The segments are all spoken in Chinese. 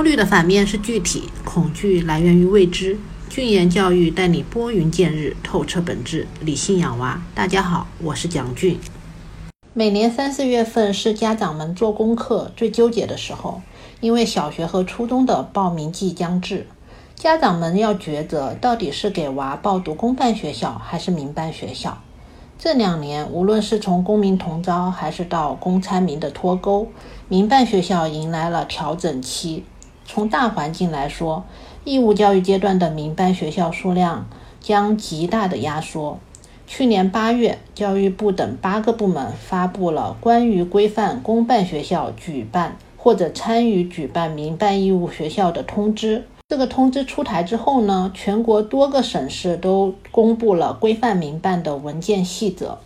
焦虑的反面是具体，恐惧来源于未知。俊言教育带你拨云见日，透彻本质，理性养娃。大家好，我是蒋俊。每年三四月份是家长们做功课最纠结的时候，因为小学和初中的报名季将至，家长们要抉择到底是给娃报读公办学校还是民办学校。这两年，无论是从公民同招还是到公参民的脱钩，民办学校迎来了调整期。从大环境来说，义务教育阶段的民办学校数量将极大的压缩。去年八月，教育部等八个部门发布了关于规范公办学校举办或者参与举办民办义务学校的通知。这个通知出台之后呢，全国多个省市都公布了规范民办的文件细则，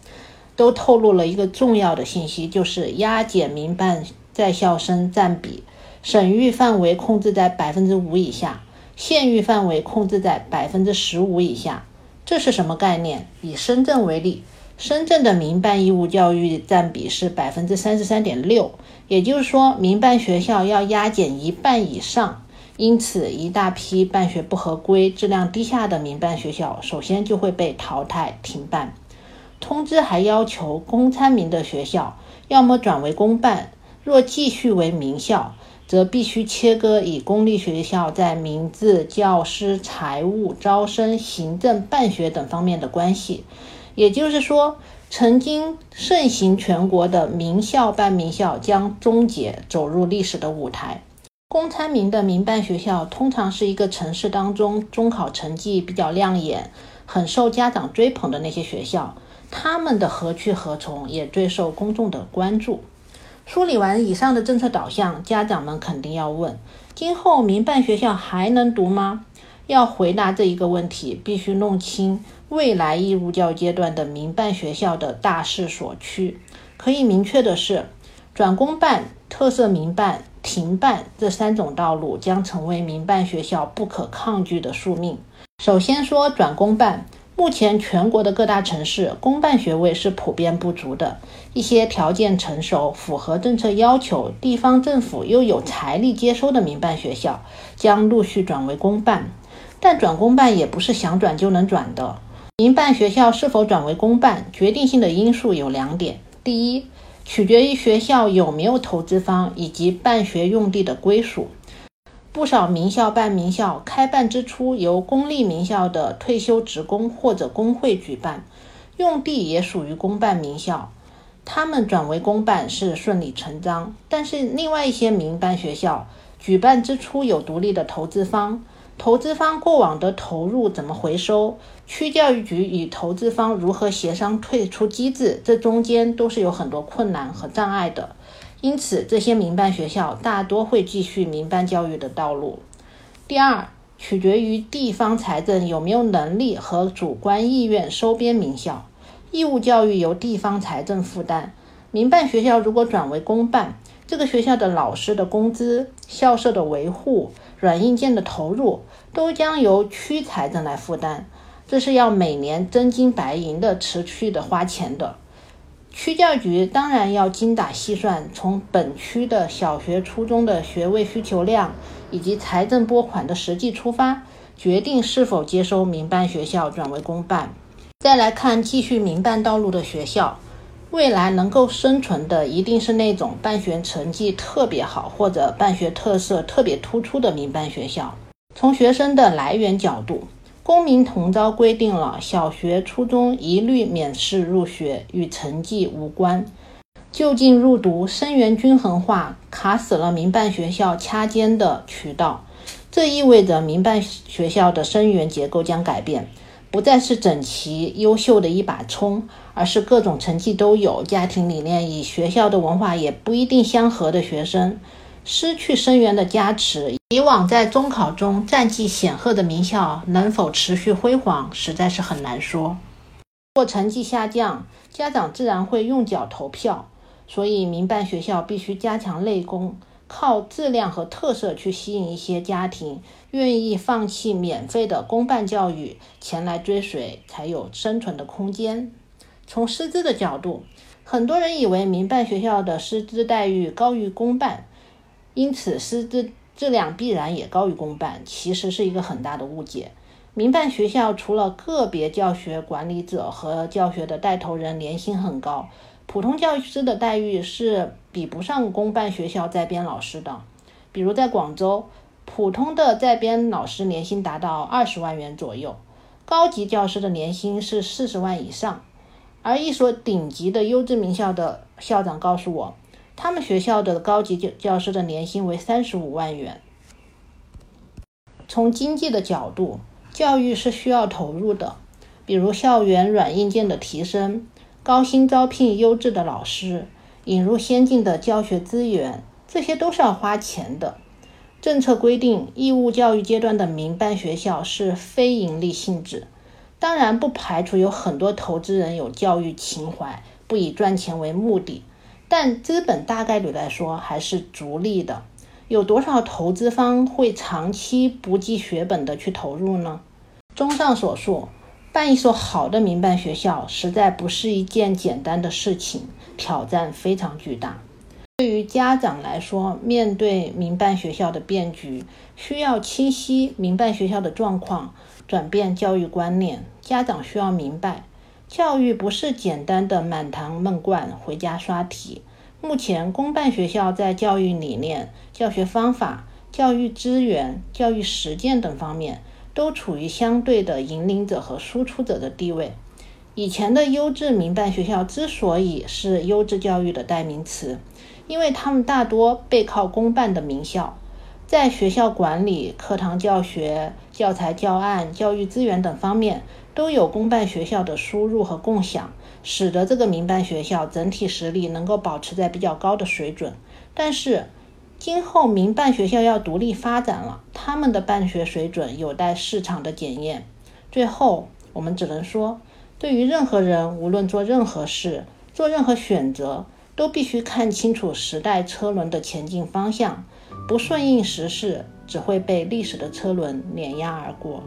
都透露了一个重要的信息，就是压减民办在校生占比，省域范围控制在百分之五以下。县域范围控制在百分之十五以下，这是什么概念？以深圳为例，深圳的民办义务教育占比是百分之三十三点六，也就是说，民办学校要压减一半以上。因此，一大批办学不合规、质量低下的民办学校，首先就会被淘汰停办。通知还要求，公参民的学校要么转为公办，若继续为名校。则必须切割以公立学校在名字、教师、财务、招生、行政、办学等方面的关系。也就是说，曾经盛行全国的名校办名校将终结，走入历史的舞台。公参民的民办学校通常是一个城市当中中考成绩比较亮眼、很受家长追捧的那些学校，他们的何去何从也最受公众的关注。梳理完以上的政策导向，家长们肯定要问：今后民办学校还能读吗？要回答这一个问题，必须弄清未来义务教育阶段的民办学校的大势所趋。可以明确的是，转公办、特色民办、停办这三种道路将成为民办学校不可抗拒的宿命。首先说转公办。目前，全国的各大城市公办学位是普遍不足的，一些条件成熟、符合政策要求、地方政府又有财力接收的民办学校将陆续转为公办。但转公办也不是想转就能转的。民办学校是否转为公办，决定性的因素有两点：第一，取决于学校有没有投资方以及办学用地的归属。不少名校办名校开办之初由公立名校的退休职工或者工会举办，用地也属于公办名校，他们转为公办是顺理成章。但是另外一些民办学校举办之初有独立的投资方，投资方过往的投入怎么回收？区教育局与投资方如何协商退出机制？这中间都是有很多困难和障碍的。因此，这些民办学校大多会继续民办教育的道路。第二，取决于地方财政有没有能力和主观意愿收编名校。义务教育由地方财政负担，民办学校如果转为公办，这个学校的老师的工资、校舍的维护、软硬件的投入都将由区财政来负担，这是要每年真金白银的持续的花钱的。区教局当然要精打细算，从本区的小学、初中的学位需求量以及财政拨款的实际出发，决定是否接收民办学校转为公办。再来看继续民办道路的学校，未来能够生存的一定是那种办学成绩特别好或者办学特色特别突出的民办学校。从学生的来源角度。公民同招规定了小学、初中一律免试入学，与成绩无关。就近入读，生源均衡化，卡死了民办学校掐尖的渠道。这意味着民办学校的生源结构将改变，不再是整齐优秀的一把葱，而是各种成绩都有、家庭理念与学校的文化也不一定相合的学生。失去生源的加持，以往在中考中战绩显赫的名校能否持续辉煌，实在是很难说。若成绩下降，家长自然会用脚投票，所以民办学校必须加强内功，靠质量和特色去吸引一些家庭愿意放弃免费的公办教育前来追随，才有生存的空间。从师资的角度，很多人以为民办学校的师资待遇高于公办。因此，师资质量必然也高于公办，其实是一个很大的误解。民办学校除了个别教学管理者和教学的带头人年薪很高，普通教师的待遇是比不上公办学校在编老师的。比如在广州，普通的在编老师年薪达到二十万元左右，高级教师的年薪是四十万以上。而一所顶级的优质名校的校长告诉我，他们学校的高级教教师的年薪为三十五万元。从经济的角度，教育是需要投入的，比如校园软硬件的提升。高薪招聘优质的老师，引入先进的教学资源，这些都是要花钱的。政策规定，义务教育阶段的民办学校是非盈利性质。当然，不排除有很多投资人有教育情怀，不以赚钱为目的。但资本大概率来说还是逐利的。有多少投资方会长期不计血本的去投入呢？综上所述。办一所好的民办学校，实在不是一件简单的事情，挑战非常巨大。对于家长来说，面对民办学校的变局，需要清晰民办学校的状况，转变教育观念。家长需要明白，教育不是简单的满堂闷罐、回家刷题。目前，公办学校在教育理念、教学方法、教育资源、教育实践等方面。都处于相对的引领者和输出者的地位。以前的优质民办学校之所以是优质教育的代名词，因为他们大多背靠公办的名校，在学校管理、课堂教学、教材教案、教育资源等方面都有公办学校的输入和共享，使得这个民办学校整体实力能够保持在比较高的水准。但是，今后民办学校要独立发展了，他们的办学水准有待市场的检验。最后，我们只能说，对于任何人，无论做任何事、做任何选择，都必须看清楚时代车轮的前进方向，不顺应时势，只会被历史的车轮碾压而过。